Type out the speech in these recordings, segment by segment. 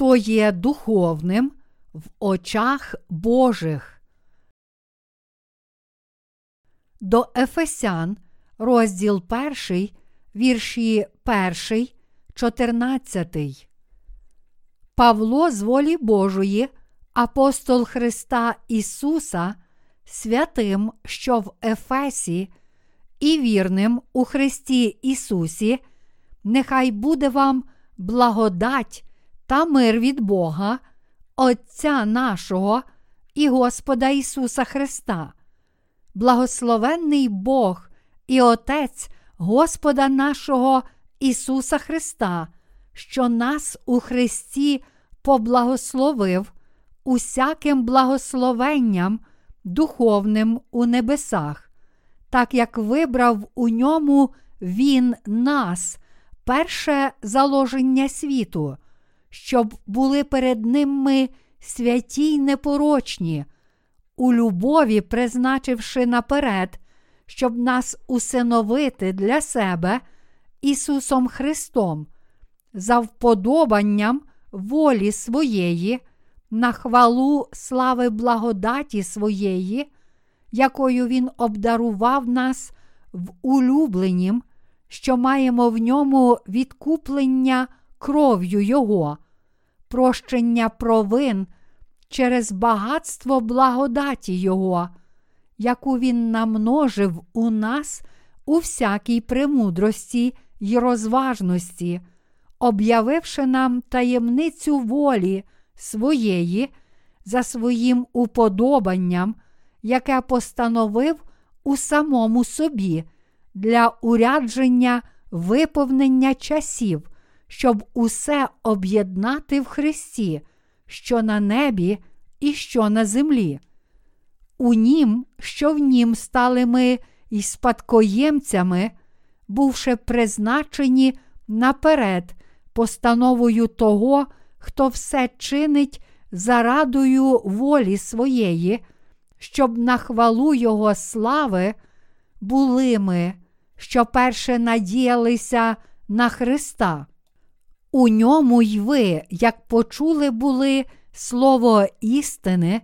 хто є духовним в очах Божих. До Ефесян, розділ 1, вірші 1, 14. Павло з волі Божої, апостол Христа Ісуса, святим, що в Ефесі, і вірним у Христі Ісусі, нехай буде вам благодать та мир від Бога, Отця нашого і Господа Ісуса Христа. Благословенний Бог і Отець Господа нашого Ісуса Христа, що нас у Христі поблагословив усяким благословенням духовним у небесах, так як вибрав у ньому Він нас, перше заложення світу, щоб були перед ним ми святі й непорочні, у любові призначивши наперед, щоб нас усиновити для себе Ісусом Христом, за вподобанням волі своєї, на хвалу слави благодаті своєї, якою Він обдарував нас в улюбленім, що маємо в ньому відкуплення кров'ю Його, прощення провин через багатство благодаті Його, яку Він намножив у нас у всякій премудрості й розважності, об'явивши нам таємницю волі своєї за своїм уподобанням, яке постановив у самому собі для урядження виповнення часів, щоб усе об'єднати в Христі, що на небі і що на землі. У нім, що в нім стали ми і спадкоємцями, бувши призначені наперед постановою того, хто все чинить зарадою волі своєї, щоб на хвалу Його слави були ми, що перше надіялися на Христа. У ньому й ви, як почули були слово істини,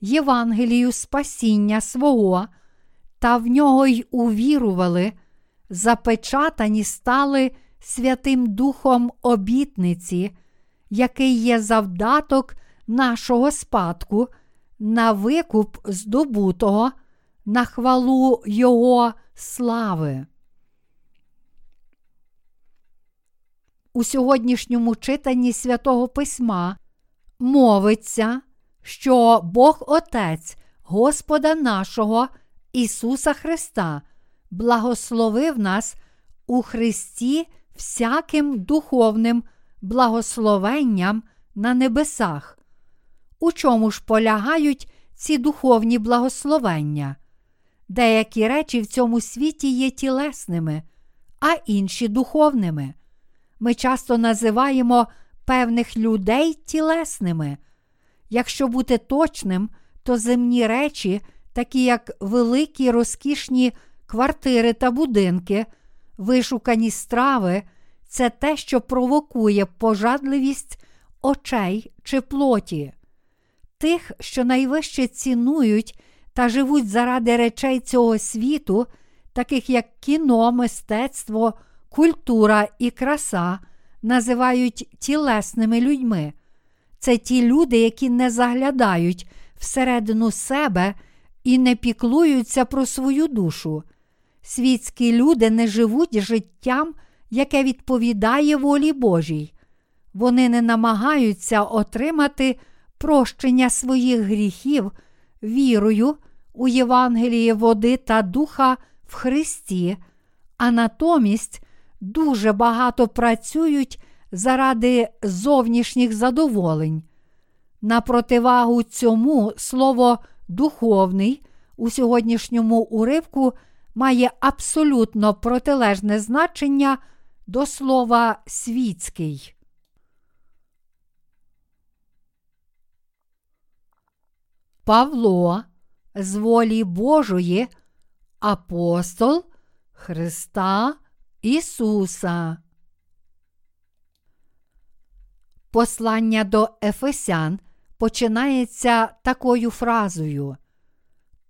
Євангелію спасіння свого, та в нього й увірували, запечатані стали Святим Духом обітниці, який є завдаток нашого спадку, на викуп здобутого, на хвалу Його слави. У сьогоднішньому читанні святого Письма мовиться, що Бог Отець Господа нашого Ісуса Христа благословив нас у Христі всяким духовним благословенням на небесах. У чому ж полягають ці духовні благословення? Деякі речі в цьому світі є тілесними, а інші духовними. Ми часто називаємо певних людей тілесними. Якщо бути точним, то земні речі, такі як великі розкішні квартири та будинки, вишукані страви, це те, що провокує пожадливість очей чи плоті. Тих, що найвище цінують та живуть заради речей цього світу, таких як кіно, мистецтво, культура і краса, називають тілесними людьми. Це ті люди, які не заглядають всередину себе і не піклуються про свою душу. Світські люди не живуть життям, яке відповідає волі Божій. Вони не намагаються отримати прощення своїх гріхів вірою у Євангеліє води та духа в Христі, а натомість дуже багато працюють заради зовнішніх задоволень. На противагу цьому слово духовний у сьогоднішньому уривку має абсолютно протилежне значення до слова світський. Павло з волі Божої, апостол Христа Ісуса. Послання до Ефесян починається такою фразою: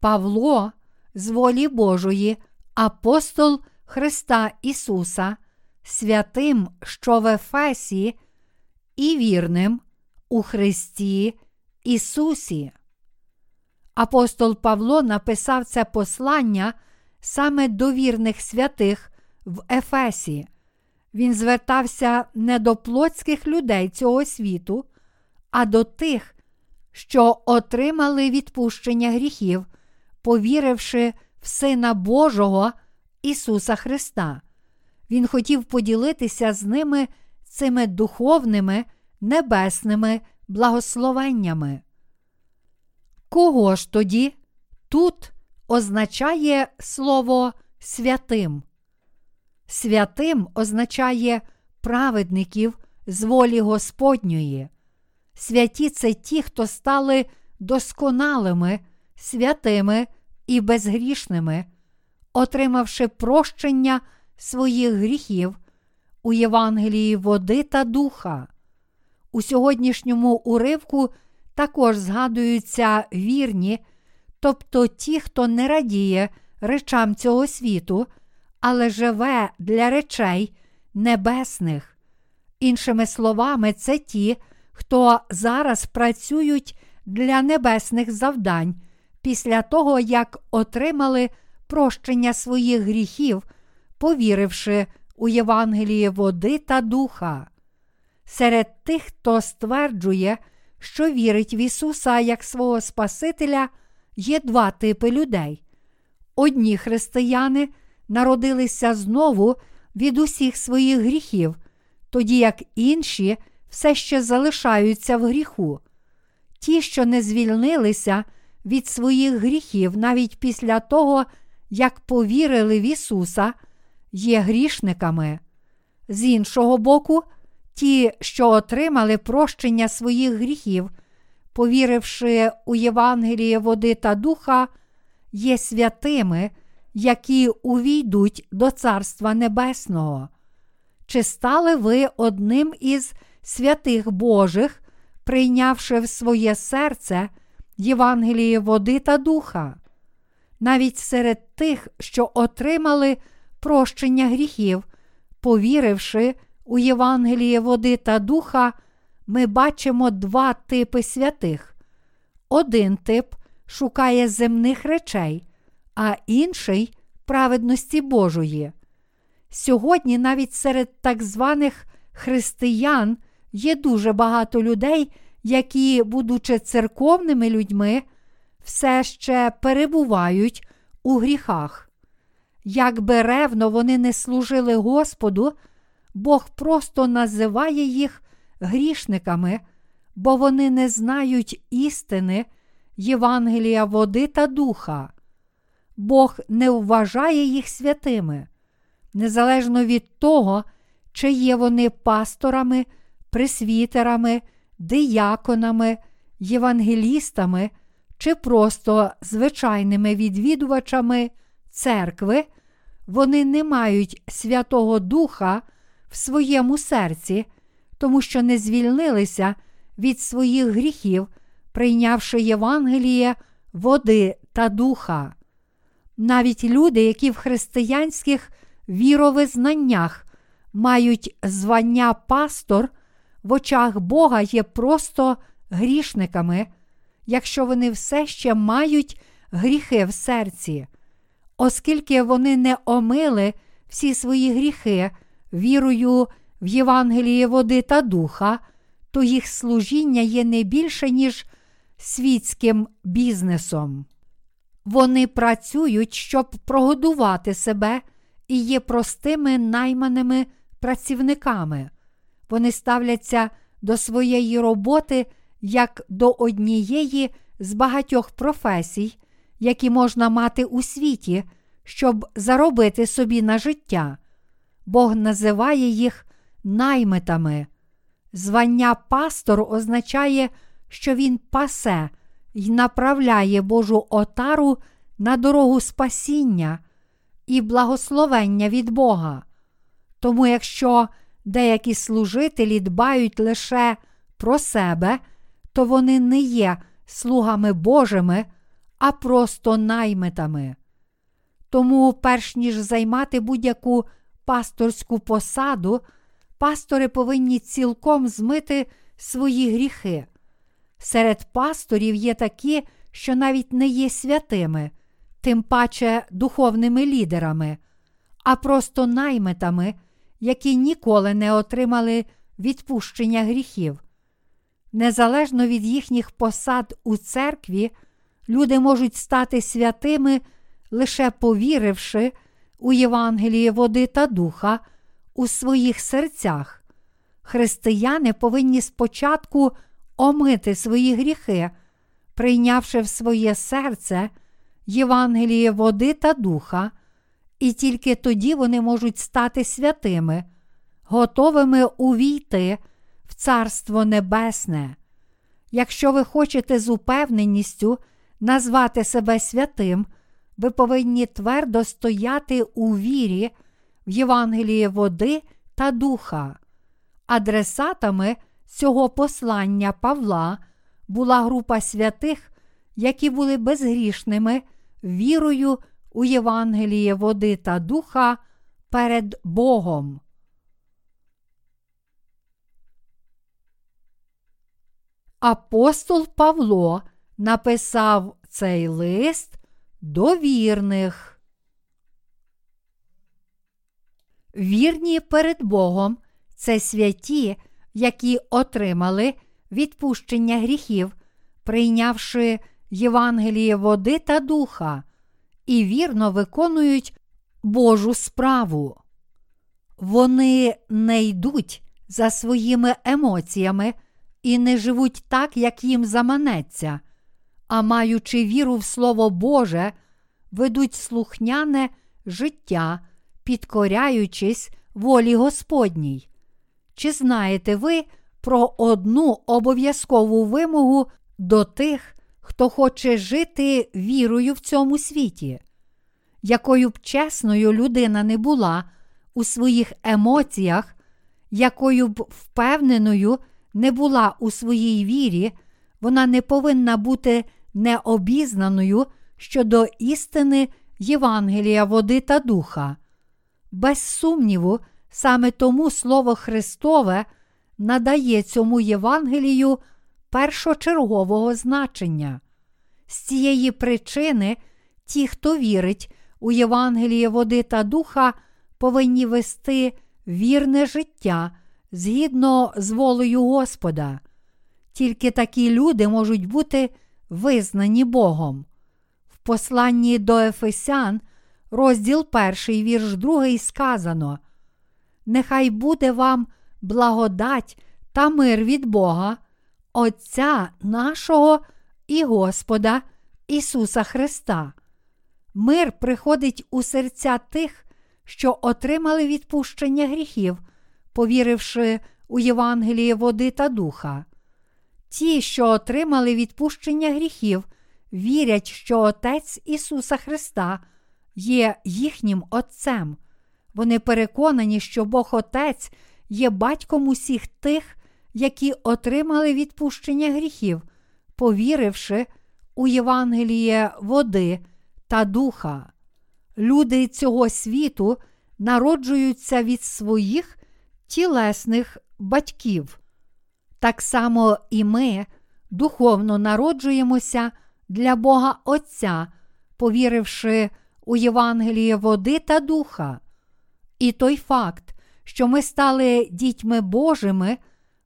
Павло, з волі Божої, апостол Христа Ісуса, святим, що в Ефесі, і вірним у Христі Ісусі. Апостол Павло написав це послання саме до вірних святих в Ефесі. Він звертався не до плотських людей цього світу, а до тих, що отримали відпущення гріхів, повіривши в Сина Божого Ісуса Христа. Він хотів поділитися з ними цими духовними небесними благословеннями. Кого ж тоді тут означає слово святим? Святим означає праведників з волі Господньої. Святі це ті, хто стали досконалими, святими і безгрішними, отримавши прощення своїх гріхів у Євангелії води та духа. У сьогоднішньому уривку також згадуються вірні, тобто ті, хто не радіє речам цього світу, але живе для речей небесних. Іншими словами, це ті, хто зараз працюють для небесних завдань після того, як отримали прощення своїх гріхів, повіривши у Євангеліє води та духа. Серед тих, хто стверджує, що вірить в Ісуса як свого Спасителя, є два типи людей. Одні християни народилися знову від усіх своїх гріхів, тоді як інші все ще залишаються в гріху. Ті, що не звільнилися від своїх гріхів навіть після того, як повірили в Ісуса, є грішниками. З іншого боку, ті, що отримали прощення своїх гріхів, повіривши у Євангеліє води та духа, є святими, які увійдуть до Царства Небесного. Чи стали ви одним із святих Божих, прийнявши в своє серце Євангеліє води та духа? Навіть серед тих, що отримали прощення гріхів, повіривши у Євангеліє води та духа, ми бачимо два типи святих. Один тип шукає земних речей, а інший праведності Божої. Сьогодні навіть серед так званих християн є дуже багато людей, які, будучи церковними людьми, все ще перебувають у гріхах. Якби ревно вони не служили Господу, Бог просто називає їх грішниками, бо вони не знають істини, Євангелія води та духа. Бог не вважає їх святими, незалежно від того, чи є вони пасторами, пресвітерами, дияконами, євангелістами чи просто звичайними відвідувачами церкви, вони не мають Святого Духа в своєму серці, тому що не звільнилися від своїх гріхів, прийнявши Євангеліє, води та духа. Навіть люди, які в християнських віровизнаннях мають звання пастор, в очах Бога є просто грішниками, якщо вони все ще мають гріхи в серці, оскільки вони не омили всі свої гріхи вірою в Євангеліє води та духа, то їх служіння є не більше, ніж світським бізнесом. Вони працюють, щоб прогодувати себе і є простими найманими працівниками. Вони ставляться до своєї роботи як до однієї з багатьох професій, які можна мати у світі, щоб заробити собі на життя. Бог називає їх наймитами. Звання пастор означає, що він пасе й направляє Божу отару на дорогу спасіння і благословення від Бога. Тому, якщо деякі служителі дбають лише про себе, то вони не є слугами Божими, а просто наймитами. Тому, перш ніж займати будь-яку пасторську посаду, пастори повинні цілком змити свої гріхи. Серед пасторів є такі, що навіть не є святими, тим паче духовними лідерами, а просто наймитами, які ніколи не отримали відпущення гріхів. Незалежно від їхніх посад у церкві, люди можуть стати святими, лише повіривши у Євангеліє води та духа у своїх серцях. Християни повинні спочатку омити свої гріхи, прийнявши в своє серце Євангеліє води та духа, і тільки тоді вони можуть стати святими, готовими увійти в Царство Небесне. Якщо ви хочете з упевненістю назвати себе святим, ви повинні твердо стояти у вірі в Євангеліє води та духа. Адресатами цього послання Павла була група святих, які були безгрішними вірою у Євангеліє води та духа перед Богом. Апостол Павло написав цей лист до вірних. Вірні перед Богом це святі, які отримали відпущення гріхів, прийнявши Євангеліє води та духа, і вірно виконують Божу справу. Вони не йдуть за своїми емоціями і не живуть так, як їм заманеться, а маючи віру в Слово Боже, ведуть слухняне життя, підкоряючись волі Господній. Чи знаєте ви про одну обов'язкову вимогу до тих, хто хоче жити вірою в цьому світі? Якою б чесною людина не була у своїх емоціях, якою б впевненою не була у своїй вірі, вона не повинна бути необізнаною щодо істини Євангелія, води та духа. Без сумніву, саме тому Слово Христове надає цьому Євангелію першочергового значення. З цієї причини ті, хто вірить у Євангеліє води та духа, повинні вести вірне життя згідно з волею Господа. Тільки такі люди можуть бути визнані Богом. В посланні до Ефесян, розділ 1, вірш 2 сказано: Нехай буде вам благодать та мир від Бога, Отця нашого і Господа Ісуса Христа. Мир приходить у серця тих, що отримали відпущення гріхів, повіривши у Євангеліє води та духа. Ті, що отримали відпущення гріхів, вірять, що Отець Ісуса Христа є їхнім Отцем. Вони переконані, що Бог Отець є батьком усіх тих, які отримали відпущення гріхів, повіривши у Євангеліє води та духа. Люди цього світу народжуються від своїх тілесних батьків. Так само і ми духовно народжуємося для Бога Отця, повіривши у Євангеліє води та духа. І той факт, що ми стали дітьми Божими,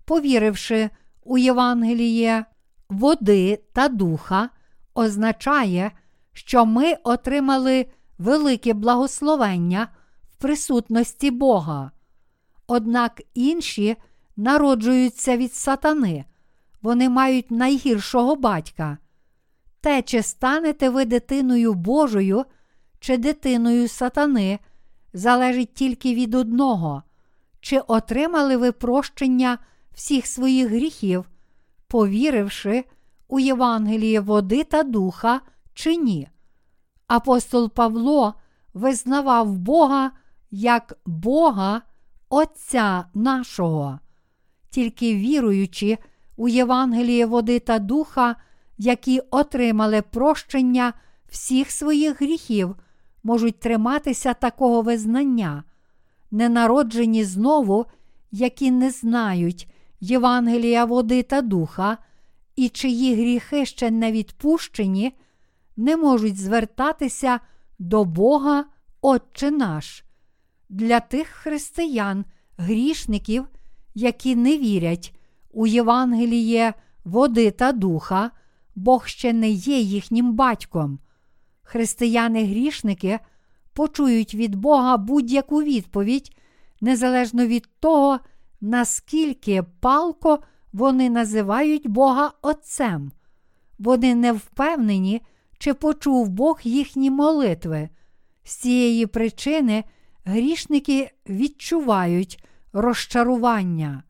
повіривши у Євангеліє води та духа, означає, що ми отримали велике благословення в присутності Бога. Однак інші народжуються від сатани, вони мають найгіршого батька. Те, чи станете ви дитиною Божою чи дитиною сатани, залежить тільки від одного, чи отримали ви прощення всіх своїх гріхів, повіривши у Євангеліє води та духа чи ні. Апостол Павло визнавав Бога як Бога Отця нашого. Тільки віруючи у Євангелії води та духа, які отримали прощення всіх своїх гріхів, можуть триматися такого визнання, ненароджені знову, які не знають Євангелія води та духа, і чиї гріхи ще не відпущені, не можуть звертатися до Бога, Отче наш. Для тих християн, грішників, які не вірять у Євангеліє води та духа, Бог ще не є їхнім батьком. Християни-грішники почують від Бога будь-яку відповідь, незалежно від того, наскільки палко вони називають Бога Отцем. Вони не впевнені, чи почув Бог їхні молитви. З цієї причини грішники відчувають розчарування.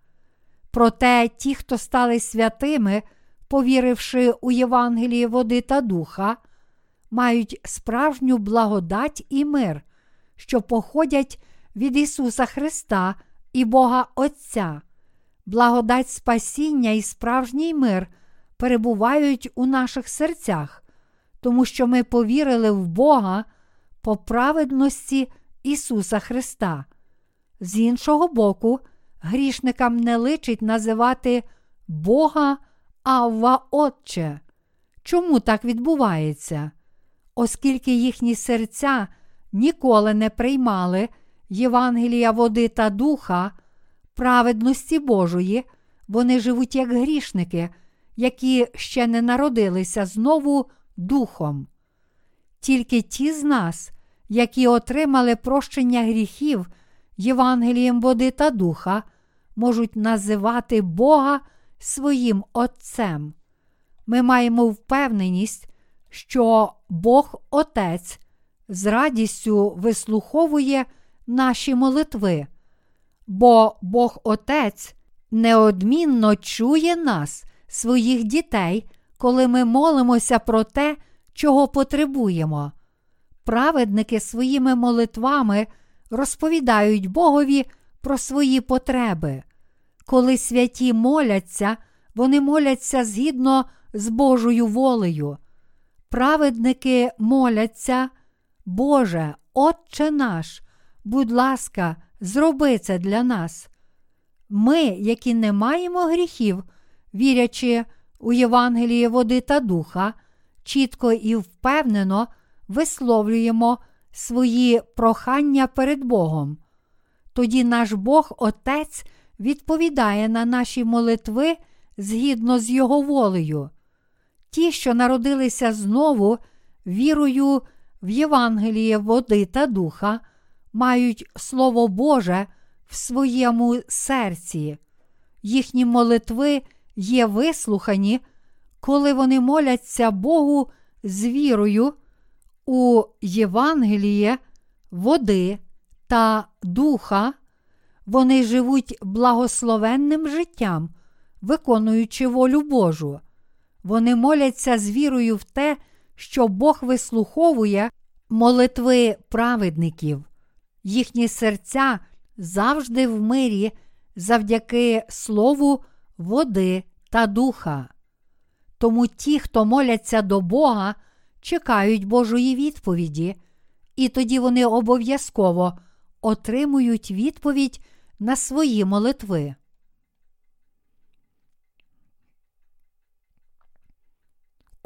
Проте ті, хто стали святими, повіривши у Євангеліє води та духа, мають справжню благодать і мир, що походять від Ісуса Христа і Бога Отця. Благодать спасіння і справжній мир перебувають у наших серцях, тому що ми повірили в Бога по праведності Ісуса Христа. З іншого боку, грішникам не личить називати Бога Авва Отче. Чому так відбувається? Оскільки їхні серця ніколи не приймали Євангелія води та духа, праведності Божої, вони живуть як грішники, які ще не народилися знову духом. Тільки ті з нас, які отримали прощення гріхів Євангелієм води та духа, можуть називати Бога своїм Отцем. Ми маємо впевненість, що Бог Отець з радістю вислуховує наші молитви, бо Бог Отець неодмінно чує нас, своїх дітей, коли ми молимося про те, чого потребуємо. Праведники своїми молитвами розповідають Богові про свої потреби. Коли святі моляться, вони моляться згідно з Божою волею. Праведники моляться, Боже, Отче наш, будь ласка, зроби це для нас. Ми, які не маємо гріхів, вірячи у Євангеліє води та духа, чітко і впевнено висловлюємо свої прохання перед Богом. Тоді наш Бог Отець відповідає на наші молитви згідно з Його волею. Ті, що народилися знову вірою в Євангеліє води та духа, мають Слово Боже в своєму серці. Їхні молитви є вислухані, коли вони моляться Богу з вірою у Євангеліє, води та духа, вони живуть благословенним життям, виконуючи волю Божу. Вони моляться з вірою в те, що Бог вислуховує молитви праведників, їхні серця завжди в мирі завдяки Слову води та духа. Тому ті, хто моляться до Бога, чекають Божої відповіді, і тоді вони обов'язково отримують відповідь на свої молитви.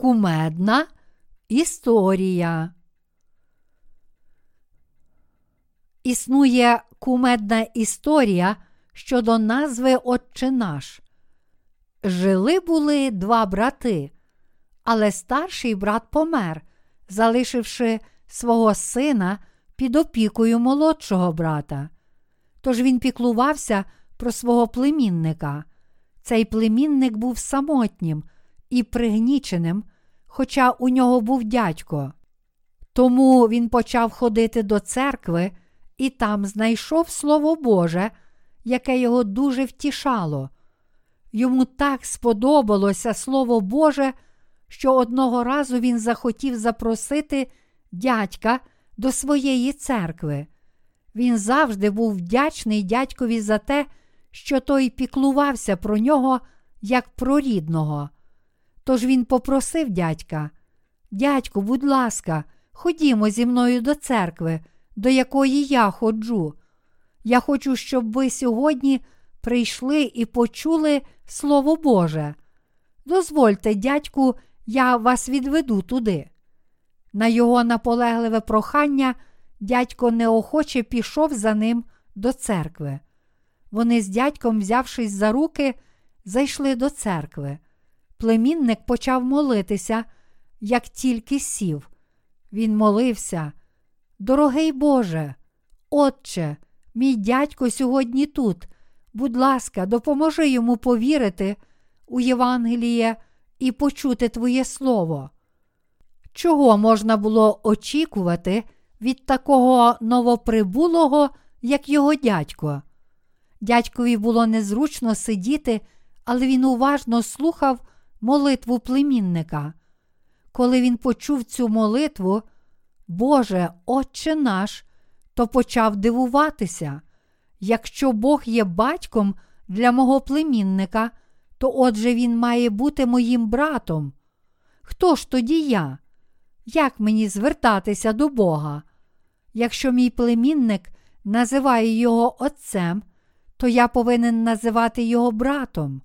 Кумедна історія. Існує кумедна історія щодо назви Отче наш. Жили були два брати, але старший брат помер, залишивши свого сина під опікою молодшого брата. Тож він піклувався про свого племінника. Цей племінник був самотнім і пригніченим, хоча у нього був дядько. Тому він почав ходити до церкви і там знайшов Слово Боже, яке його дуже втішало. Йому так сподобалося Слово Боже, що одного разу він захотів запросити дядька до своєї церкви. Він завжди був вдячний дядькові за те, що той піклувався про нього як про рідного. Тож він попросив дядька, дядьку, будь ласка, ходімо зі мною до церкви, до якої я ходжу. Я хочу, щоб ви сьогодні прийшли і почули Слово Боже. Дозвольте, дядьку, я вас відведу туди. На його наполегливе прохання дядько неохоче пішов за ним до церкви. Вони з дядьком, взявшись за руки, зайшли до церкви. Племінник почав молитися, як тільки сів. Він молився. Дорогий Боже, Отче, мій дядько сьогодні тут. Будь ласка, допоможи йому повірити у Євангеліє і почути Твоє Слово. Чого можна було очікувати від такого новоприбулого, як його дядько? Дядькові було незручно сидіти, але він уважно слухав молитву племінника. Коли він почув цю молитву, Боже, Отче наш, то почав дивуватися. Якщо Бог є батьком для мого племінника, то отже він має бути моїм братом. Хто ж тоді я? Як мені звертатися до Бога? Якщо мій племінник називає його отцем, то я повинен називати його братом.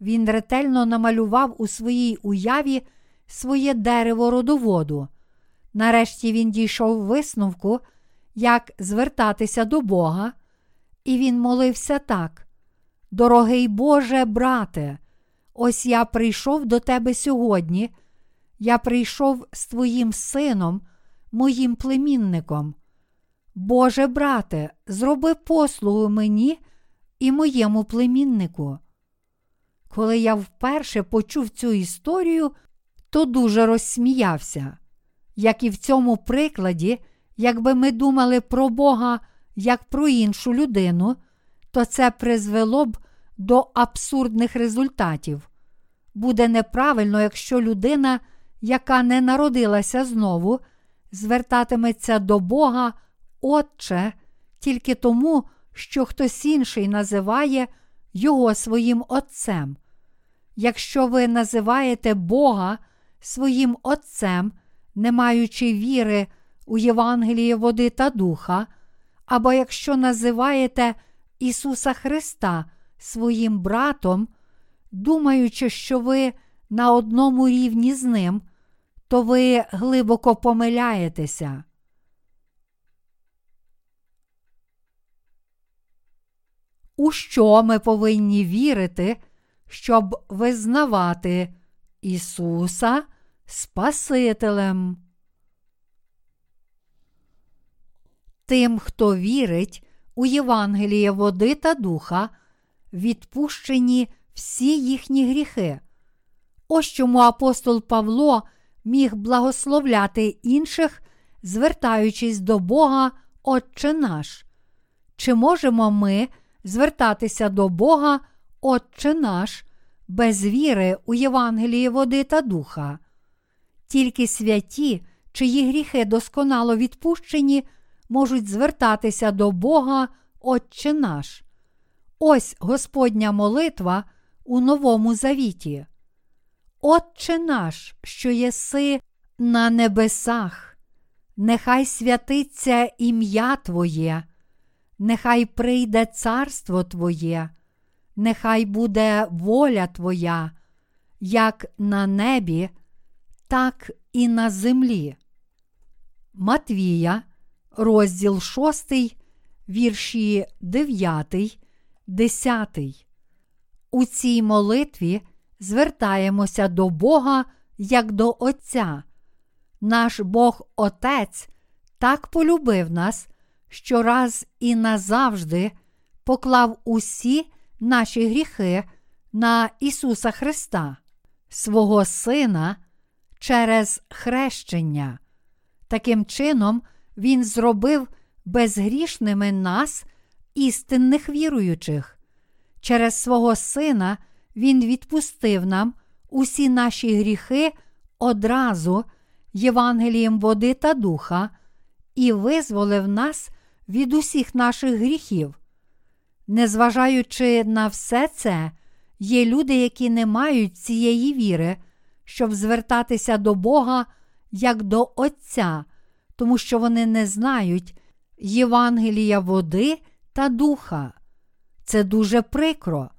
Він ретельно намалював у своїй уяві своє дерево родоводу. Нарешті він дійшов висновку, як звертатися до Бога, і він молився так: Дорогий Боже, брате, ось я прийшов до тебе сьогодні. Я прийшов з твоїм сином, моїм племінником. Боже брате, зроби послугу мені і моєму племіннику. Коли я вперше почув цю історію, то дуже розсміявся. Як і в цьому прикладі, якби ми думали про Бога як про іншу людину, то це призвело б до абсурдних результатів. Буде неправильно, якщо людина, яка не народилася знову, звертатиметься до Бога, Отче, тільки тому, що хтось інший називає Його своїм Отцем. Якщо ви називаєте Бога своїм Отцем, не маючи віри у Євангеліє води та духа, або якщо називаєте Ісуса Христа своїм братом, думаючи, що ви на одному рівні з Ним, то ви глибоко помиляєтеся. У що ми повинні вірити, щоб визнавати Ісуса Спасителем? Тим, хто вірить у Євангеліє води та духа, відпущені всі їхні гріхи. Ось чому апостол Павло міг благословляти інших, звертаючись до Бога, Отче наш. Чи можемо ми звертатися до Бога, Отче наш, без віри у Євангеліє води та духа? Тільки святі, чиї гріхи досконало відпущені, можуть звертатися до Бога, Отче наш. Ось Господня молитва у Новому Завіті. Отче наш, що єси на небесах, нехай святиться ім'я Твоє, нехай прийде царство Твоє, нехай буде воля Твоя, як на небі, так і на землі. Матвія, розділ 6, вірші 9, 10. У цій молитві звертаємося до Бога як до Отця. Наш Бог Отець так полюбив нас, що раз і назавжди поклав усі наші гріхи на Ісуса Христа, свого Сина через хрещення. Таким чином, Він зробив безгрішними нас, істинних віруючих. Через свого Сина Він відпустив нам усі наші гріхи одразу Євангелієм води та духа і визволив нас від усіх наших гріхів. Незважаючи на все це, Є люди, які не мають цієї віри, щоб звертатися до Бога як до Отця, тому що вони не знають Євангелія води та духа. Це дуже прикро.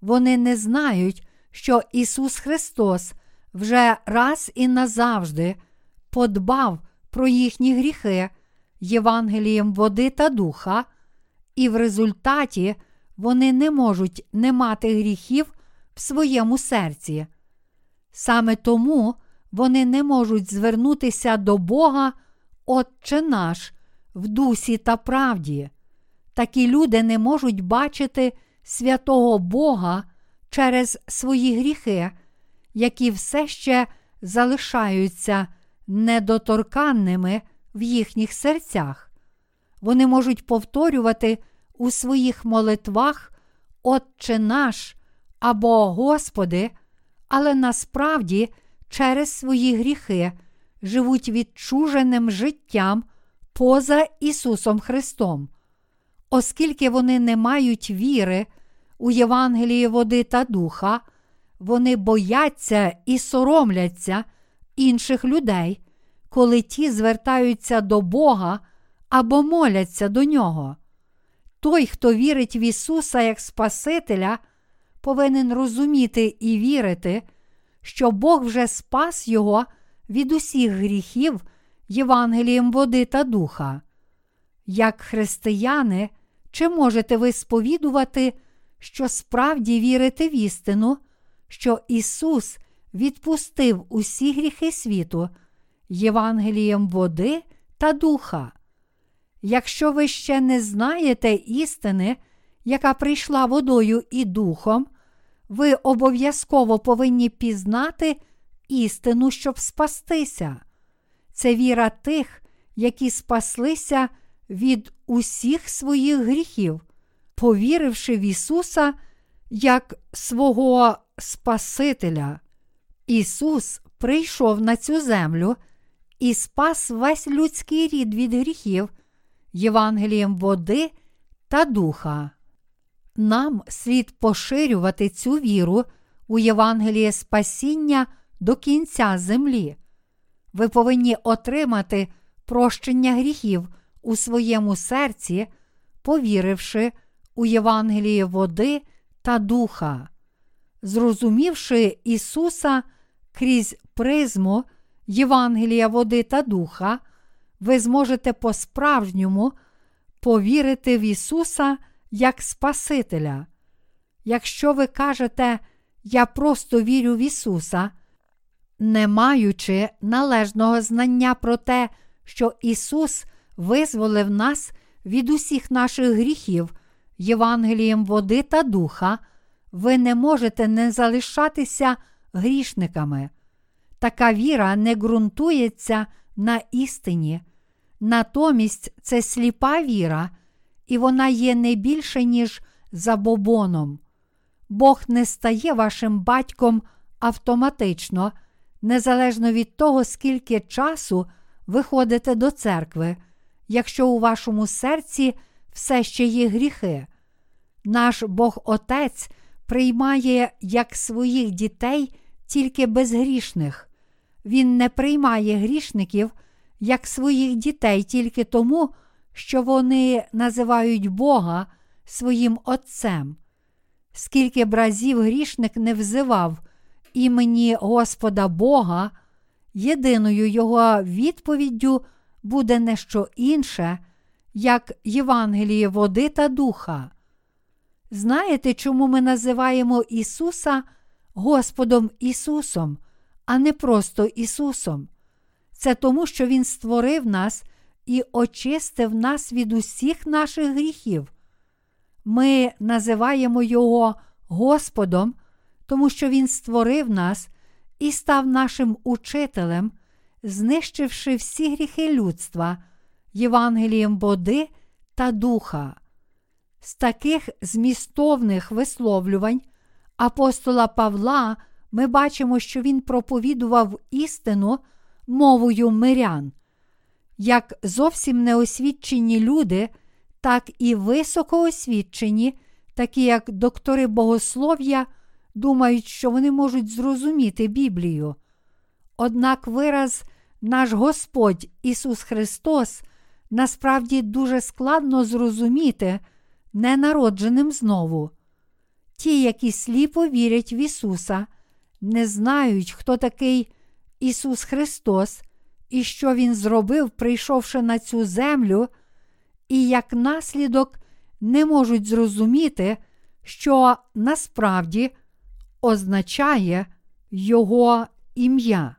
Вони не знають, що Ісус Христос вже раз і назавжди подбав про їхні гріхи Євангелієм води та духа, і в результаті вони не можуть не мати гріхів в своєму серці. Саме тому вони не можуть звернутися до Бога, Отче наш, в дусі та правді. Такі люди не можуть бачити святого Бога через свої гріхи, які все ще залишаються недоторканними в їхніх серцях. Вони можуть повторювати у своїх молитвах Отче наш або Господи, але насправді через свої гріхи живуть відчуженим життям поза Ісусом Христом, оскільки вони не мають віри у Євангелії води та духа, вони бояться і соромляться інших людей, коли ті звертаються до Бога або моляться до Нього. Той, хто вірить в Ісуса як Спасителя, повинен розуміти і вірити, що Бог вже спас Його від усіх гріхів Євангелієм води та духа. Як християни, чи можете ви сповідувати, що справді вірите в істину, що Ісус відпустив усі гріхи світу Євангелієм води та духа? Якщо ви ще не знаєте істини, яка прийшла водою і духом, ви обов'язково повинні пізнати істину, щоб спастися. Це віра тих, які спаслися від усіх своїх гріхів, повіривши в Ісуса як свого Спасителя. Ісус прийшов на цю землю і спас весь людський рід від гріхів Євангелієм води та духа. Нам слід поширювати цю віру у Євангеліє Спасіння до кінця землі. Ви повинні отримати прощення гріхів у своєму серці, повіривши у Євангеліє води та духа. Зрозумівши Ісуса крізь призму Євангелія води та духа, ви зможете по-справжньому повірити в Ісуса як Спасителя. Якщо ви кажете, я просто вірю в Ісуса, не маючи належного знання про те, що Ісус визволив нас від усіх наших гріхів Євангелієм води та духа, ви не можете не залишатися грішниками. Така віра не ґрунтується на істині, натомість це сліпа віра, і вона є не більше, ніж забобоном. Бог не стає вашим батьком автоматично, незалежно від того, скільки часу ви ходите до церкви, якщо у вашому серці все ще є гріхи. Наш Бог Отець приймає як своїх дітей тільки безгрішних. Він не приймає грішників як своїх дітей тільки тому, що вони називають Бога своїм Отцем. Скільки б разів грішник не взивав імені Господа Бога, єдиною його відповіддю буде не що інше, як Євангеліє води та духа. Знаєте, чому ми називаємо Ісуса Господом Ісусом, а не просто Ісусом? Це тому, що Він створив нас і очистив нас від усіх наших гріхів. Ми називаємо Його Господом, тому що Він створив нас і став нашим учителем, знищивши всі гріхи людства, Євангелієм води та духа. З таких змістовних висловлювань апостола Павла ми бачимо, що він проповідував істину мовою мирян. Як зовсім неосвідчені люди, так і високоосвідчені, такі як доктори богослов'я, думають, що вони можуть зрозуміти Біблію. Однак вираз наш Господь Ісус Христос насправді дуже складно зрозуміти ненародженим знову. Ті, які сліпо вірять в Ісуса, не знають, хто такий Ісус Христос і що Він зробив, прийшовши на цю землю, і як наслідок не можуть зрозуміти, що насправді означає Його ім'я.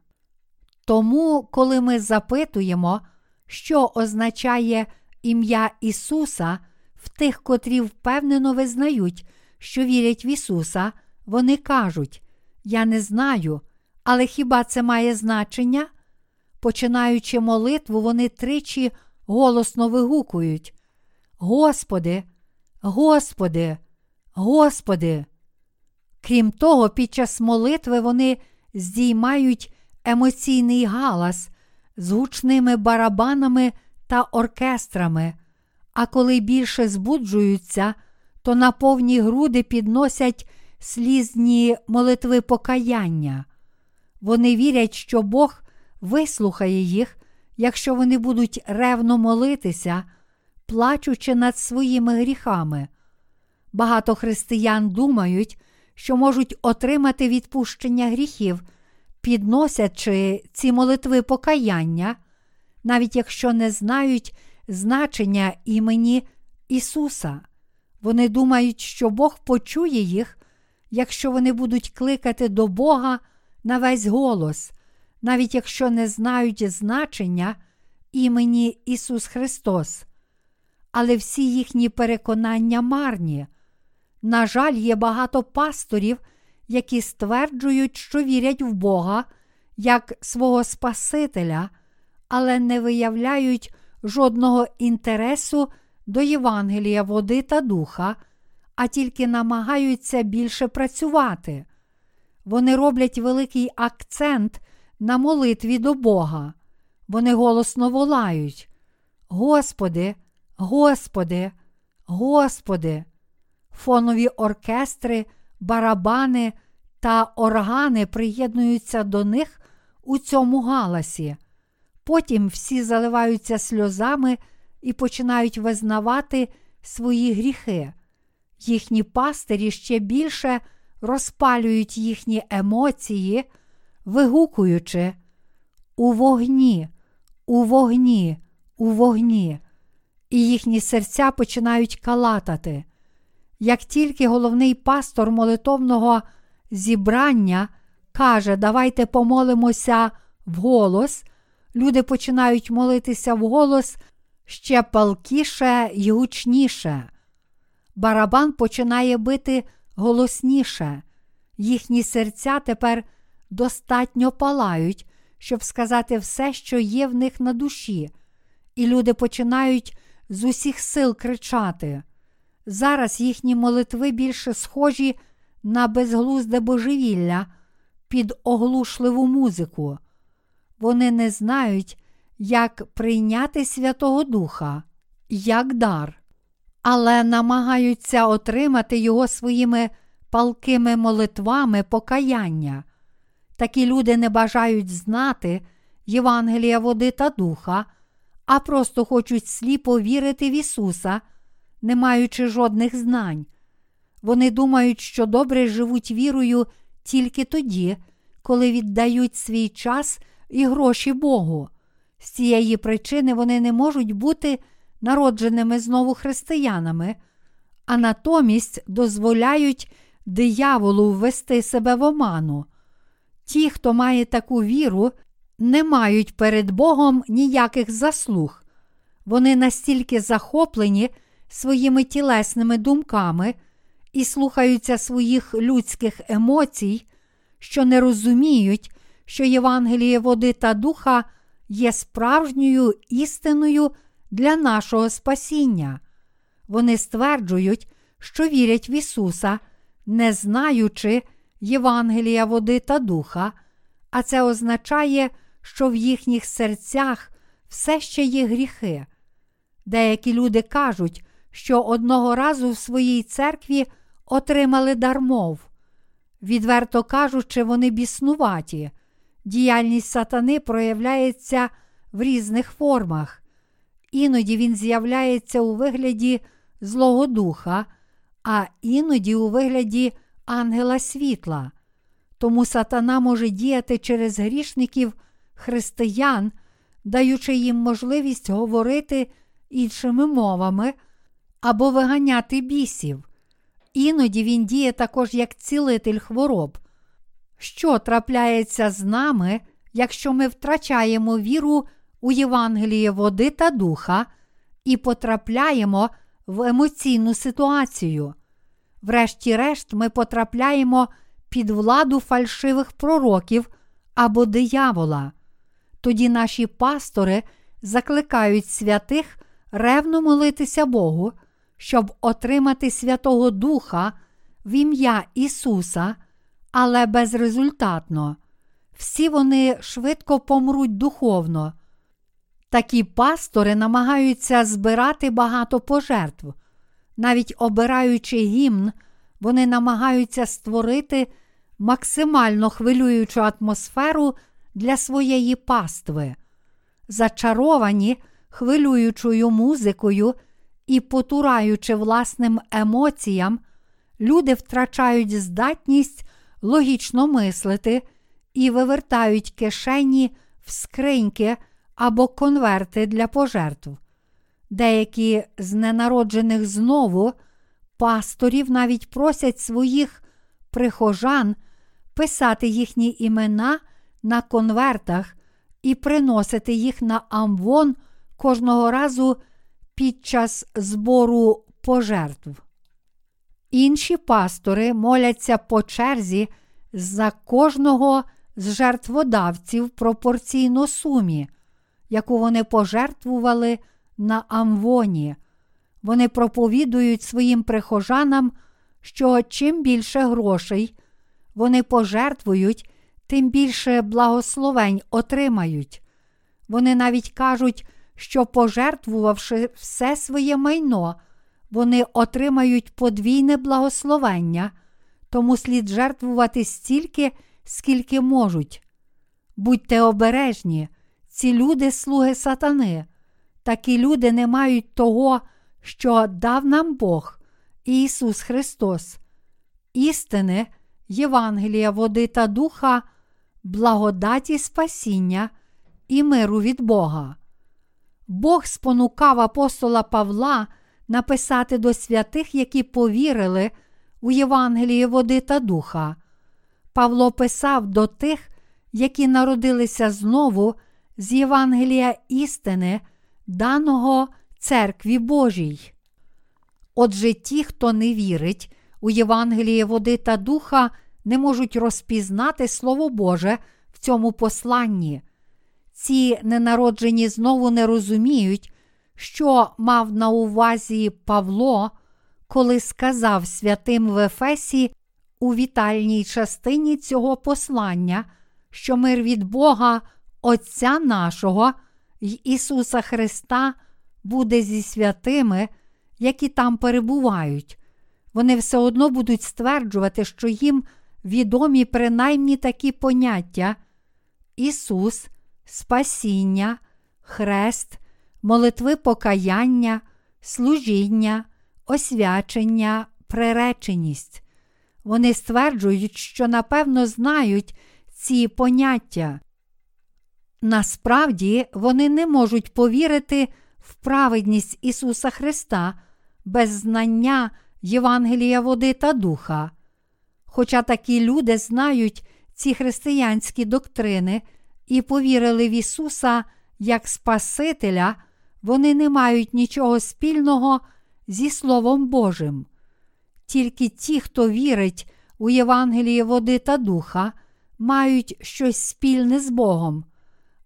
Тому, коли ми запитуємо, що означає ім'я Ісуса в тих, котрі впевнено визнають, що вірять в Ісуса, вони кажуть: Я не знаю, але хіба це має значення? Починаючи молитву, вони тричі голосно вигукують: Господи, Господи, Господи. Крім того, під час молитви вони здіймають емоційний галас з гучними барабанами та оркестрами, а коли більше збуджуються, то на повні груди підносять слізні молитви покаяння. Вони вірять, що Бог вислухає їх, якщо вони будуть ревно молитися, плачучи над своїми гріхами. Багато християн думають, що можуть отримати відпущення гріхів, підносячи ці молитви покаяння, навіть якщо не знають значення імені Ісуса. Вони думають, що Бог почує їх, якщо вони будуть кликати до Бога на весь голос, навіть якщо не знають значення імені Ісус Христос. Але всі їхні переконання марні. На жаль, є багато пасторів, які стверджують, що вірять в Бога як свого Спасителя, але не виявляють жодного інтересу до Євангелія води та духа, а тільки намагаються більше працювати. Вони роблять великий акцент на молитві до Бога. Вони голосно волають: Господи, Господи, Господи, фонові оркестри, барабани та органи приєднуються до них у цьому галасі. Потім всі заливаються сльозами і починають визнавати свої гріхи. Їхні пастирі ще більше розпалюють їхні емоції, вигукуючи у вогні, у вогні, у вогні, і їхні серця починають калатати. Як тільки головний пастор молитовного зібрання каже, давайте помолимося вголос, люди починають молитися вголос ще палкіше й гучніше. Барабан починає бити голосніше, їхні серця тепер достатньо палають, щоб сказати все, що є в них на душі, і люди починають з усіх сил кричати. Зараз їхні молитви більше схожі на безглузде божевілля під оглушливу музику. Вони не знають, як прийняти Святого Духа, як дар, але намагаються отримати його своїми палкими молитвами покаяння. Такі люди не бажають знати Євангелія води та духа, а просто хочуть сліпо вірити в Ісуса, не маючи жодних знань. Вони думають, що добре живуть вірою тільки тоді, коли віддають свій час і гроші Богу. З цієї причини вони не можуть бути народженими знову християнами, а натомість дозволяють дияволу ввести себе в оману. Ті, хто має таку віру, не мають перед Богом ніяких заслуг. Вони настільки захоплені своїми тілесними думками і слухаються своїх людських емоцій, що не розуміють, що Євангеліє води та духа є справжньою істиною для нашого спасіння. Вони стверджують, що вірять в Ісуса, не знаючи Євангелія води та духа, а це означає, що в їхніх серцях все ще є гріхи. Деякі люди кажуть, що одного разу в своїй церкві отримали дармов. Відверто кажучи, вони біснуваті. Діяльність сатани проявляється в різних формах. Іноді він з'являється у вигляді Злого Духа, а іноді у вигляді ангела світла. Тому сатана може діяти через грішників християн, даючи їм можливість говорити іншими мовами або виганяти бісів. Іноді він діє також як цілитель хвороб. Що трапляється з нами, якщо ми втрачаємо віру у Євангеліє води та духа і потрапляємо в емоційну ситуацію? Врешті-решт, ми потрапляємо під владу фальшивих пророків або диявола. Тоді наші пастори закликають святих ревно молитися Богу, щоб отримати Святого Духа в ім'я Ісуса, але безрезультатно. Всі вони швидко помруть духовно. Такі пастори намагаються збирати багато пожертв. Навіть обираючи гімн, вони намагаються створити максимально хвилюючу атмосферу для своєї пастви. Зачаровані хвилюючою музикою і потураючи власним емоціям, люди втрачають здатність логічно мислити і вивертають кишені в скриньки або конверти для пожертв. Деякі з ненароджених знову пасторів навіть просять своїх прихожан писати їхні імена на конвертах і приносити їх на амвон кожного разу під час збору пожертв. Інші пастори моляться по черзі за кожного з жертводавців пропорційно сумі, яку вони пожертвували на Амвоні. Вони проповідують своїм прихожанам, що чим більше грошей вони пожертвують, тим більше благословень отримають. Вони навіть кажуть, що пожертвувавши все своє майно, вони отримають подвійне благословення, тому слід жертвувати стільки, скільки можуть. Будьте обережні, ці люди слуги сатани. Такі люди не мають того, що дав нам Бог, Ісус Христос, істини, Євангелія, води та духа, благодаті спасіння і миру від Бога. Бог спонукав апостола Павла написати до святих, які повірили у Євангеліє води та духа. Павло писав до тих, які народилися знову з Євангелія істини, даного церкві Божій. Отже, ті, хто не вірить у Євангеліє води та духа, не можуть розпізнати Слово Боже в цьому посланні. Ці ненароджені знову не розуміють, що мав на увазі Павло, коли сказав святим в Ефесі у вітальній частині цього послання, що мир від Бога, Отця нашого й Ісуса Христа буде зі святими, які там перебувають. Вони все одно будуть стверджувати, що їм відомі принаймні такі поняття Ісус, Спасіння, Хрест, молитви покаяння, служіння, освячення, приреченість. Вони стверджують, що напевно знають ці поняття. Насправді вони не можуть повірити в праведність Ісуса Христа без знання Євангелія води та духа. Хоча такі люди знають ці християнські доктрини і повірили в Ісуса як Спасителя, вони не мають нічого спільного зі Словом Божим. Тільки ті, хто вірить у Євангеліє води та духа, мають щось спільне з Богом,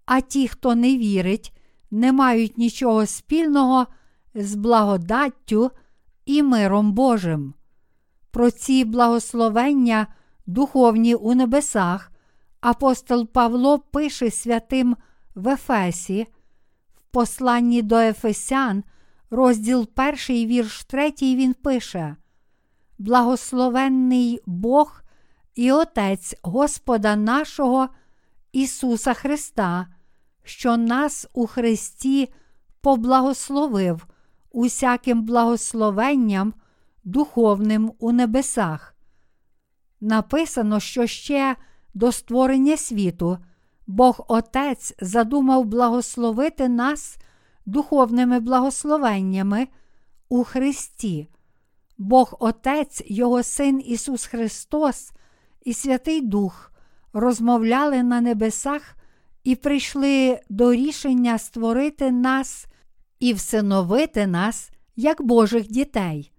а ті, хто не вірить, не мають нічого спільного з благодаттю і миром Божим. Про ці благословення, духовні у небесах, апостол Павло пише святим в Ефесі, посланні до Ефесян, розділ 1, вірш 3, він пише: Благословенний Бог і Отець Господа нашого Ісуса Христа, що нас у Христі поблагословив усяким благословенням духовним у небесах. Написано, що ще до створення світу Бог Отець задумав благословити нас духовними благословеннями у Христі. Бог Отець, Його Син Ісус Христос і Святий Дух розмовляли на небесах і прийшли до рішення створити нас і всиновити нас як Божих дітей.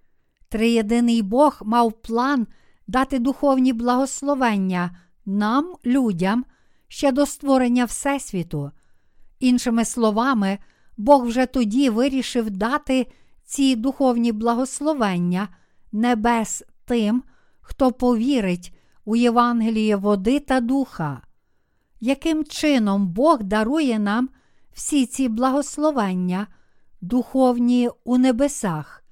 Триєдиний Бог мав план дати духовні благословення нам, людям, ще до створення Всесвіту. Іншими словами, Бог вже тоді вирішив дати ці духовні благословення небес тим, хто повірить у Євангеліє води та духа. Яким чином Бог дарує нам всі ці благословення, духовні у небесах?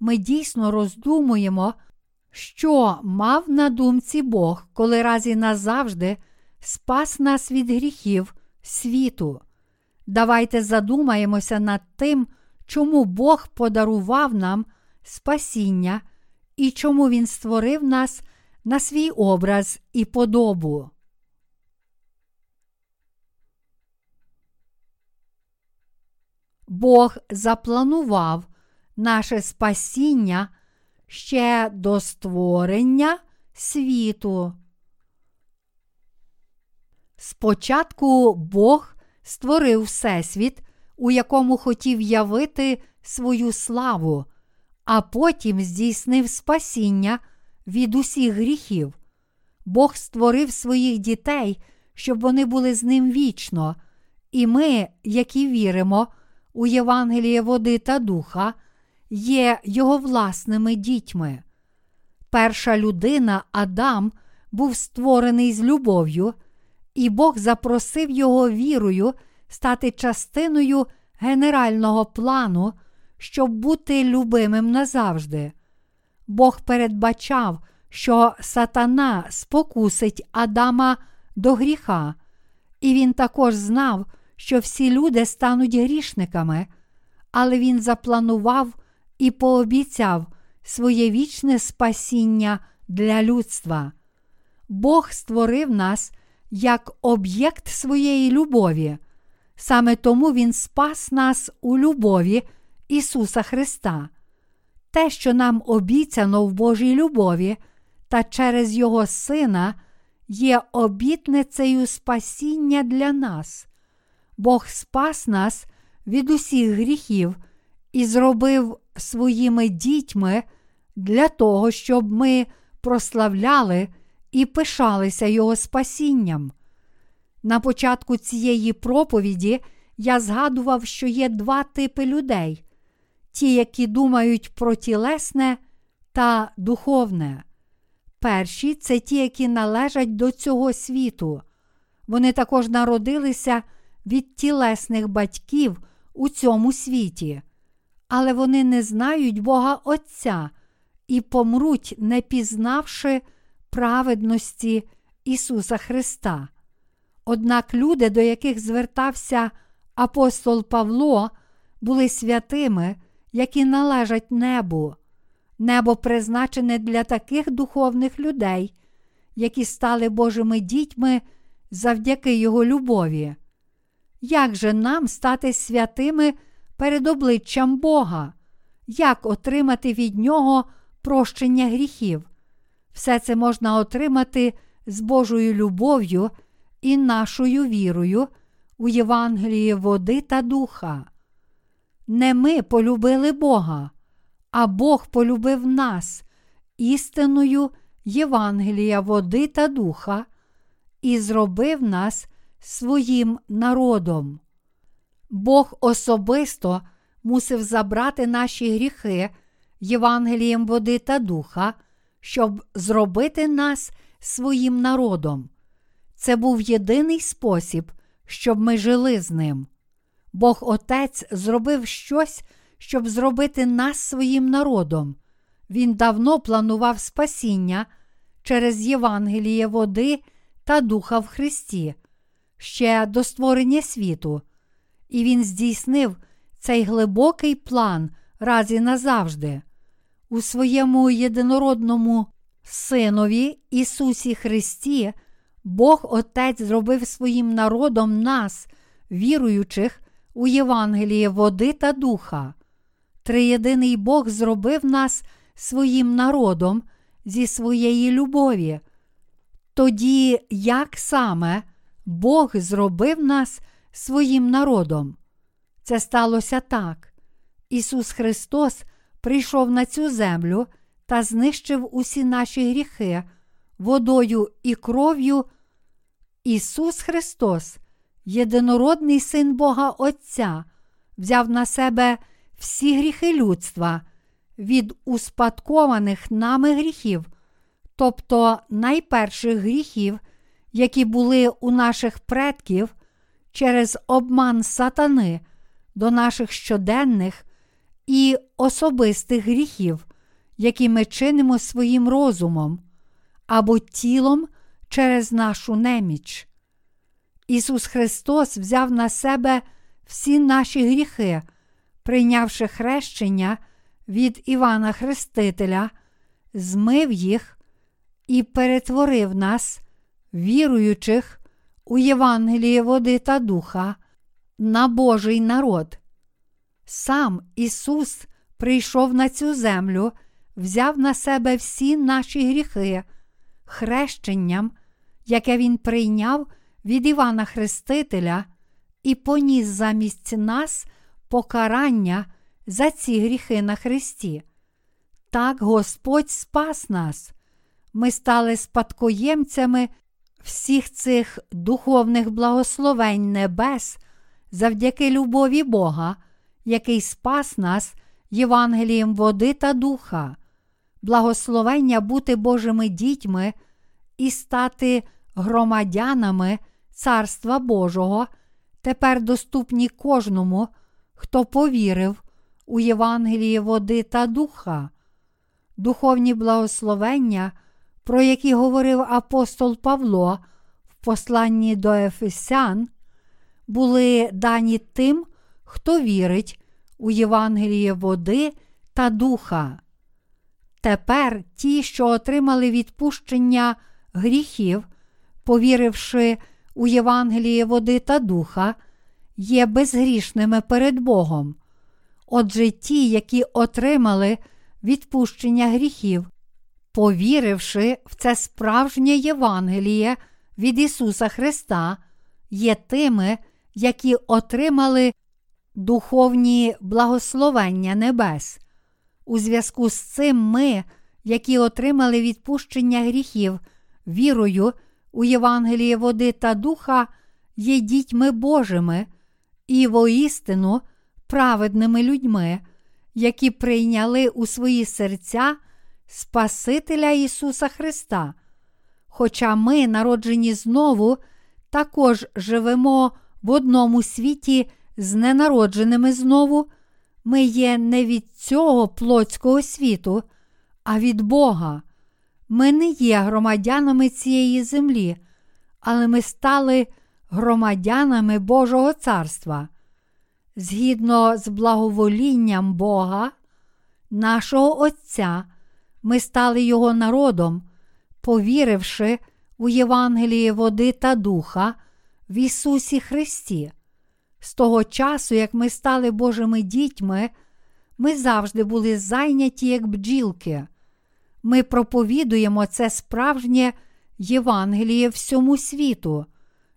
Ми дійсно роздумуємо, що мав на думці Бог, коли раз і назавжди спас нас від гріхів світу. Давайте задумаємося над тим, чому Бог подарував нам спасіння і чому Він створив нас на свій образ і подобу. Бог запланував наше спасіння ще до створення світу. Спочатку Бог створив Всесвіт, у якому хотів явити свою славу, а потім здійснив спасіння від усіх гріхів. Бог створив своїх дітей, щоб вони були з ним вічно, і ми, які віримо у Євангеліє води та духа, є його власними дітьми. Перша людина, Адам, був створений з любов'ю, і Бог запросив його вірою стати частиною генерального плану, щоб бути любимим назавжди. Бог передбачав, що сатана спокусить Адама до гріха, і він також знав, що всі люди стануть грішниками, але він запланував і пообіцяв своє вічне спасіння для людства. Бог створив нас як об'єкт своєї любові. Саме тому Він спас нас у любові Ісуса Христа. Те, що нам обіцяно в Божій любові та через Його Сина, є обітницею спасіння для нас. Бог спас нас від усіх гріхів і зробив своїми дітьми для того, щоб ми прославляли і пишалися Його спасінням. На початку цієї проповіді я згадував, що є два типи людей: ті, які думають про тілесне та духовне. Перші це ті, які належать до цього світу. Вони також народилися від тілесних батьків у цьому світі, але вони не знають Бога Отця і помруть, не пізнавши праведності Ісуса Христа. Однак люди, до яких звертався апостол Павло, були святими, які належать небу. Небо призначене для таких духовних людей, які стали Божими дітьми завдяки Його любові. Як же нам стати святими перед обличчям Бога? Як отримати від Нього прощення гріхів? Все це можна отримати з Божою любов'ю і нашою вірою у Євангелії води та духа. Не ми полюбили Бога, а Бог полюбив нас істиною Євангелія води та духа і зробив нас своїм народом. Бог особисто мусив забрати наші гріхи Євангелієм води та духа, щоб зробити нас своїм народом. Це був єдиний спосіб, щоб ми жили з ним. Бог Отець зробив щось, щоб зробити нас своїм народом. Він давно планував спасіння через Євангеліє води та Духа в Христі, ще до створення світу, і Він здійснив цей глибокий план раз і назавжди. У своєму єдинородному Синові Ісусі Христі Бог Отець зробив своїм народом нас, віруючих у Євангеліє води та духа. Триєдиний Бог зробив нас своїм народом зі своєї любові. Тоді, як саме Бог зробив нас своїм народом? Це сталося так. Ісус Христос прийшов на цю землю та знищив усі наші гріхи водою і кров'ю. Ісус Христос, єдинородний Син Бога Отця, взяв на себе всі гріхи людства від успадкованих нами гріхів, тобто найперших гріхів, які були у наших предків через обман сатани до наших щоденних і особистих гріхів, які ми чинимо своїм розумом або тілом через нашу неміч. Ісус Христос взяв на себе всі наші гріхи, прийнявши хрещення від Івана Хрестителя, змив їх і перетворив нас, віруючих у Євангеліє води та духа, на Божий народ. Сам Ісус прийшов на цю землю, взяв на себе всі наші гріхи, хрещенням, яке Він прийняв від Івана Хрестителя, і поніс замість нас покарання за ці гріхи на Христі. Так Господь спас нас. Ми стали спадкоємцями всіх цих духовних благословень небес завдяки любові Бога, який спас нас Євангелієм води та духа, благословення бути Божими дітьми і стати громадянами Царства Божого, тепер доступні кожному, хто повірив у Євангеліє води та духа, духовні благословення, про які говорив апостол Павло в посланні до Ефесян, були дані тим, хто вірить у Євангеліє води та духа. Тепер ті, що отримали відпущення гріхів, повіривши у Євангеліє води та духа, є безгрішними перед Богом. Отже, ті, які отримали відпущення гріхів, повіривши в це справжнє Євангеліє від Ісуса Христа, є тими, які отримали духовні благословення небес. У зв'язку з цим ми, які отримали відпущення гріхів вірою у Євангеліє води та духа, є дітьми Божими і воістину праведними людьми, які прийняли у свої серця Спасителя Ісуса Христа. Хоча ми, народжені знову, також живемо в одному світі з ненародженими знову, ми є не від цього плотського світу, а від Бога. Ми не є громадянами цієї землі, але ми стали громадянами Божого царства. Згідно з благоволінням Бога, нашого Отця, ми стали Його народом, повіривши у Євангеліє води та духа в Ісусі Христі. З того часу, як ми стали Божими дітьми, ми завжди були зайняті як бджілки. Ми проповідуємо це справжнє Євангеліє всьому світу,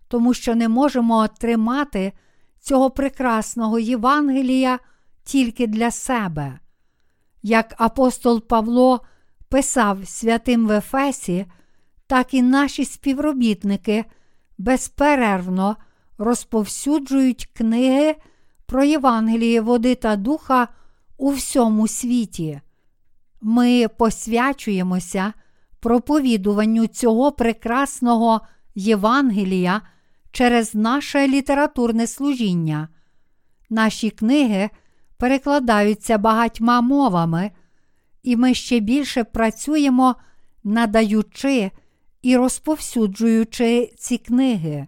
тому що не можемо отримати цього прекрасного Євангелія тільки для себе. Як апостол Павло писав святим в Ефесі, так і наші співробітники безперервно розповсюджують книги про Євангеліє води та духа у всьому світі. Ми посвячуємося проповідуванню цього прекрасного Євангелія через наше літературне служіння. Наші книги перекладаються багатьма мовами, і ми ще більше працюємо надаючи і розповсюджуючи ці книги.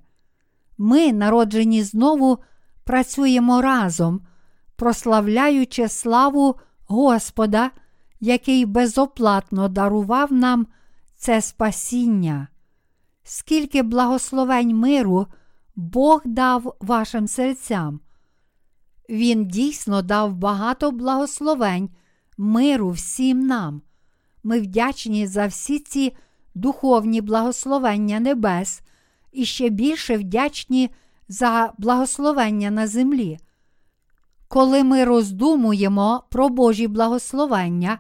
Ми, народжені знову, працюємо разом, прославляючи славу Господа, який безоплатно дарував нам це спасіння. Скільки благословень миру Бог дав вашим серцям. Він дійсно дав багато благословень миру всім нам. Ми вдячні за всі ці духовні благословення небес і ще більше вдячні за благословення на землі. Коли ми роздумуємо про Божі благословення,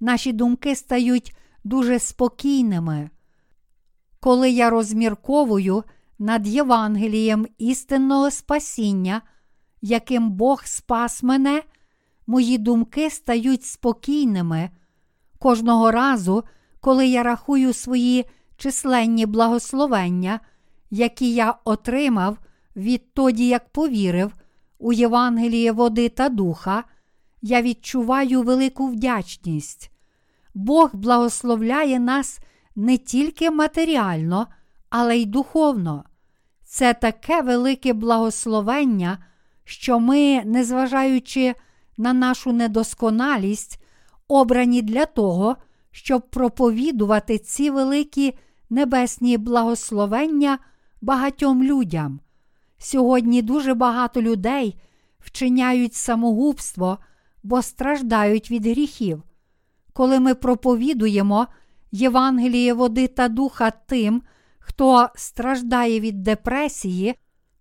наші думки стають дуже спокійними. Коли я розмірковую над Євангелієм істинного спасіння, яким Бог спас мене, мої думки стають спокійними. Кожного разу, коли я рахую свої численні благословення, які я отримав відтоді, як повірив у Євангеліє води та духа, я відчуваю велику вдячність. Бог благословляє нас не тільки матеріально, але й духовно. Це таке велике благословення, що ми, незважаючи на нашу недосконалість, обрані для того, щоб проповідувати ці великі небесні благословення багатьом людям. Сьогодні дуже багато людей вчиняють самогубство, бо страждають від гріхів. Коли ми проповідуємо Євангеліє води та духа тим, хто страждає від депресії,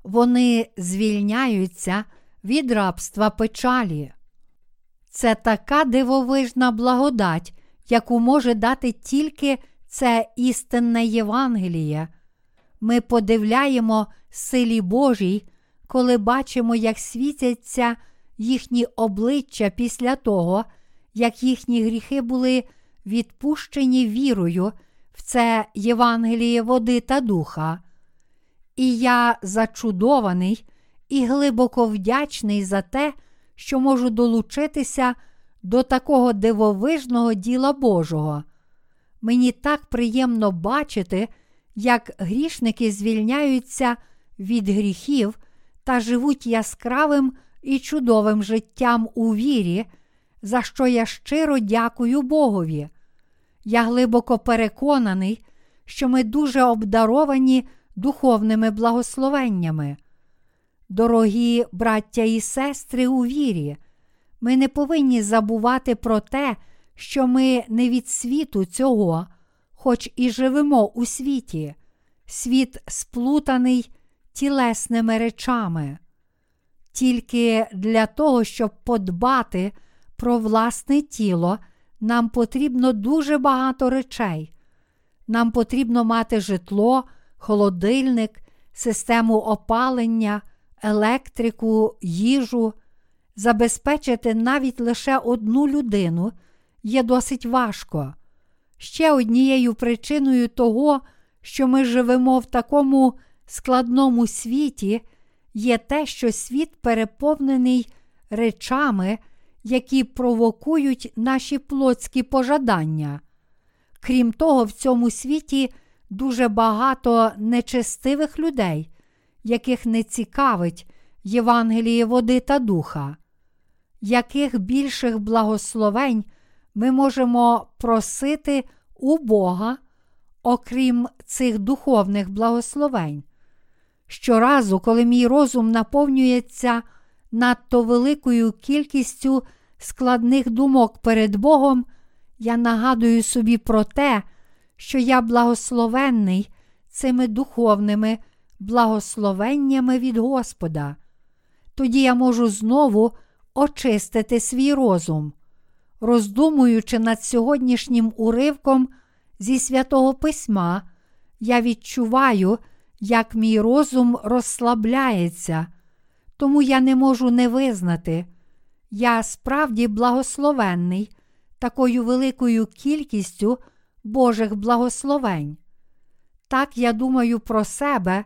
вони звільняються від рабства печалі. Це така дивовижна благодать, яку може дати тільки це істинне Євангеліє. Ми подивляємо силі Божій, коли бачимо, як світяться їхні обличчя після того, як їхні гріхи були відпущені вірою в це Євангеліє води та духа. І я зачудований і глибоко вдячний за те, що можу долучитися до такого дивовижного діла Божого. Мені так приємно бачити, як грішники звільняються від гріхів та живуть яскравим і чудовим життям у вірі, за що я щиро дякую Богові. Я глибоко переконаний, що ми дуже обдаровані духовними благословеннями. Дорогі браття і сестри у вірі, ми не повинні забувати про те, що ми не від світу цього, хоч і живемо у світі, світ сплутаний тілесними речами. Тільки для того, щоб подбати про власне тіло, нам потрібно дуже багато речей. Нам потрібно мати житло, холодильник, систему опалення, електрику, їжу. Забезпечити навіть лише одну людину є досить важко. Ще однією причиною того, що ми живемо в такому складному світі, є те, що світ переповнений речами, які провокують наші плотські пожадання. Крім того, в цьому світі дуже багато нечестивих людей, яких не цікавить Євангеліє води та духа. Яких більших благословень ми можемо просити у Бога, окрім цих духовних благословень? Щоразу, коли мій розум наповнюється надто великою кількістю складних думок перед Богом, я нагадую собі про те, що я благословенний цими духовними благословеннями від Господа. Тоді я можу знову очистити свій розум, роздумуючи над сьогоднішнім уривком зі святого письма, я відчуваю, як мій розум розслабляється, тому я не можу не визнати. Я справді благословенний такою великою кількістю Божих благословень. Так я думаю про себе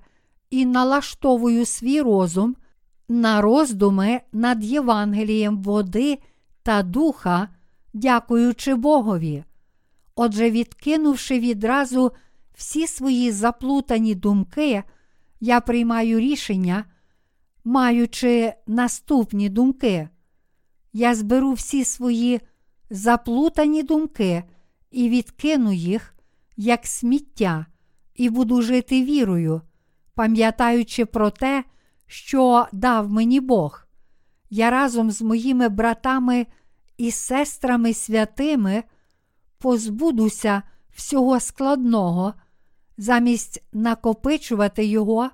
і налаштовую свій розум на роздуми над Євангелієм води та духа, дякуючи Богові. Отже, відкинувши відразу всі свої заплутані думки, я приймаю рішення, маючи наступні думки. Я зберу всі свої заплутані думки і відкину їх як сміття, і буду жити вірою, пам'ятаючи про те, що дав мені Бог. Я разом з моїми братами і сестрами святими позбудуся всього складного, замість накопичувати його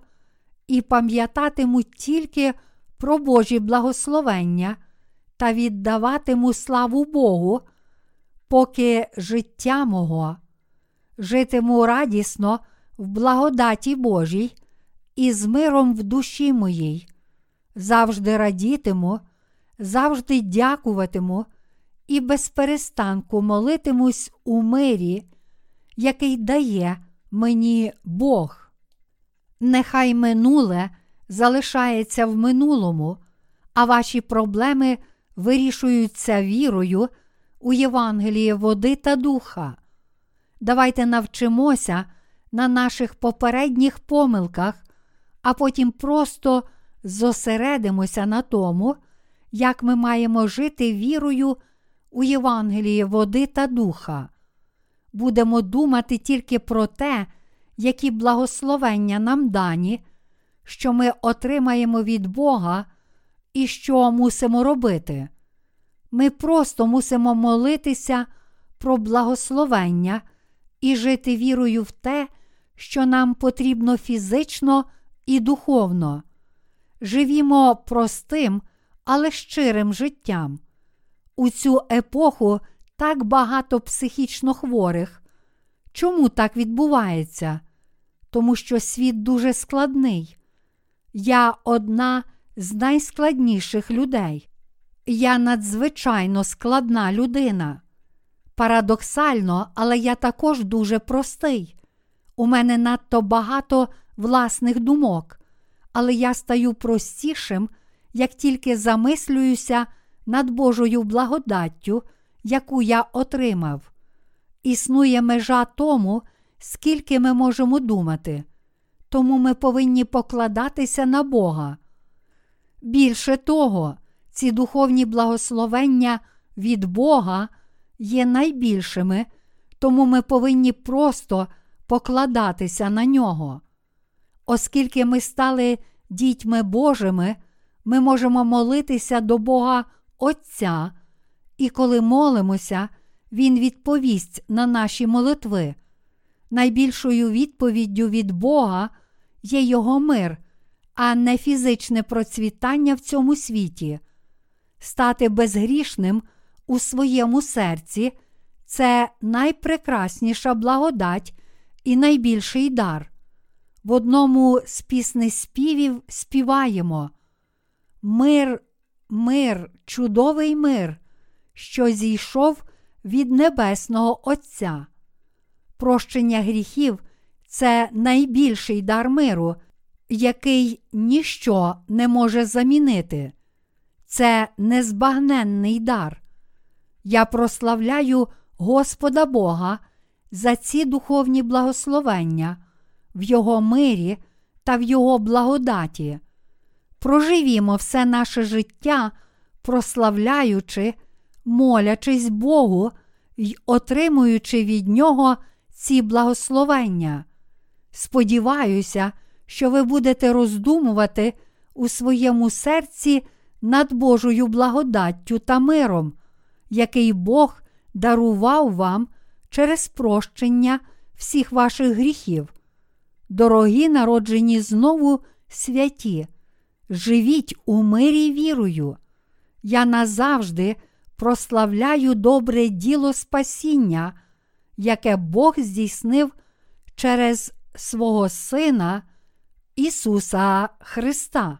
і пам'ятатиму тільки про Божі благословення та віддаватиму славу Богу, поки життя мого, житиму радісно в благодаті Божій і з миром в душі моїй, завжди радітиму, завжди дякуватиму і без перестанку молитимусь у мирі, який дає мені Бог. Нехай минуле залишається в минулому, а ваші проблеми вирішуються вірою у Євангеліє води та духа. Давайте навчимося на наших попередніх помилках, а потім просто зосередимося на тому, як ми маємо жити вірою у Євангелії води та духа. Будемо думати тільки про те, які благословення нам дані, що ми отримаємо від Бога і що мусимо робити. Ми просто мусимо молитися про благословення і жити вірою в те, що нам потрібно фізично і духовно. Живімо простим, але щирим життям. У цю епоху так багато психічно хворих. Чому так відбувається? Тому що світ дуже складний. Я одна з найскладніших людей. Я надзвичайно складна людина. Парадоксально, але я також дуже простий. У мене надто багато власних думок, але я стаю простішим, як тільки замислююся над Божою благодаттю, яку я отримав. Існує межа тому, скільки ми можемо думати, тому ми повинні покладатися на Бога. Більше того, ці духовні благословення від Бога є найбільшими, тому ми повинні просто покладатися на нього. Оскільки ми стали дітьми Божими, ми можемо молитися до Бога Отця, і коли молимося, Він відповість на наші молитви. Найбільшою відповіддю від Бога є Його мир, а не фізичне процвітання в цьому світі. Стати безгрішним у своєму серці це найпрекрасніша благодать і найбільший дар. В одному з пісних співів співаємо Мир, мир, чудовий мир, що зійшов від Небесного Отця. Прощення гріхів це найбільший дар миру, який ніщо не може замінити. Це незбагненний дар. Я прославляю Господа Бога за ці духовні благословення в Його мирі та в Його благодаті. Проживімо все наше життя, прославляючи, молячись Богу й отримуючи від Нього ці благословення. Сподіваюся, що ви будете роздумувати у своєму серці над Божою благодаттю та миром, який Бог дарував вам через прощення всіх ваших гріхів. Дорогі народжені знову святі, живіть у мирі вірою. Я назавжди прославляю добре діло спасіння, яке Бог здійснив через свого Сина Ісуса Христа.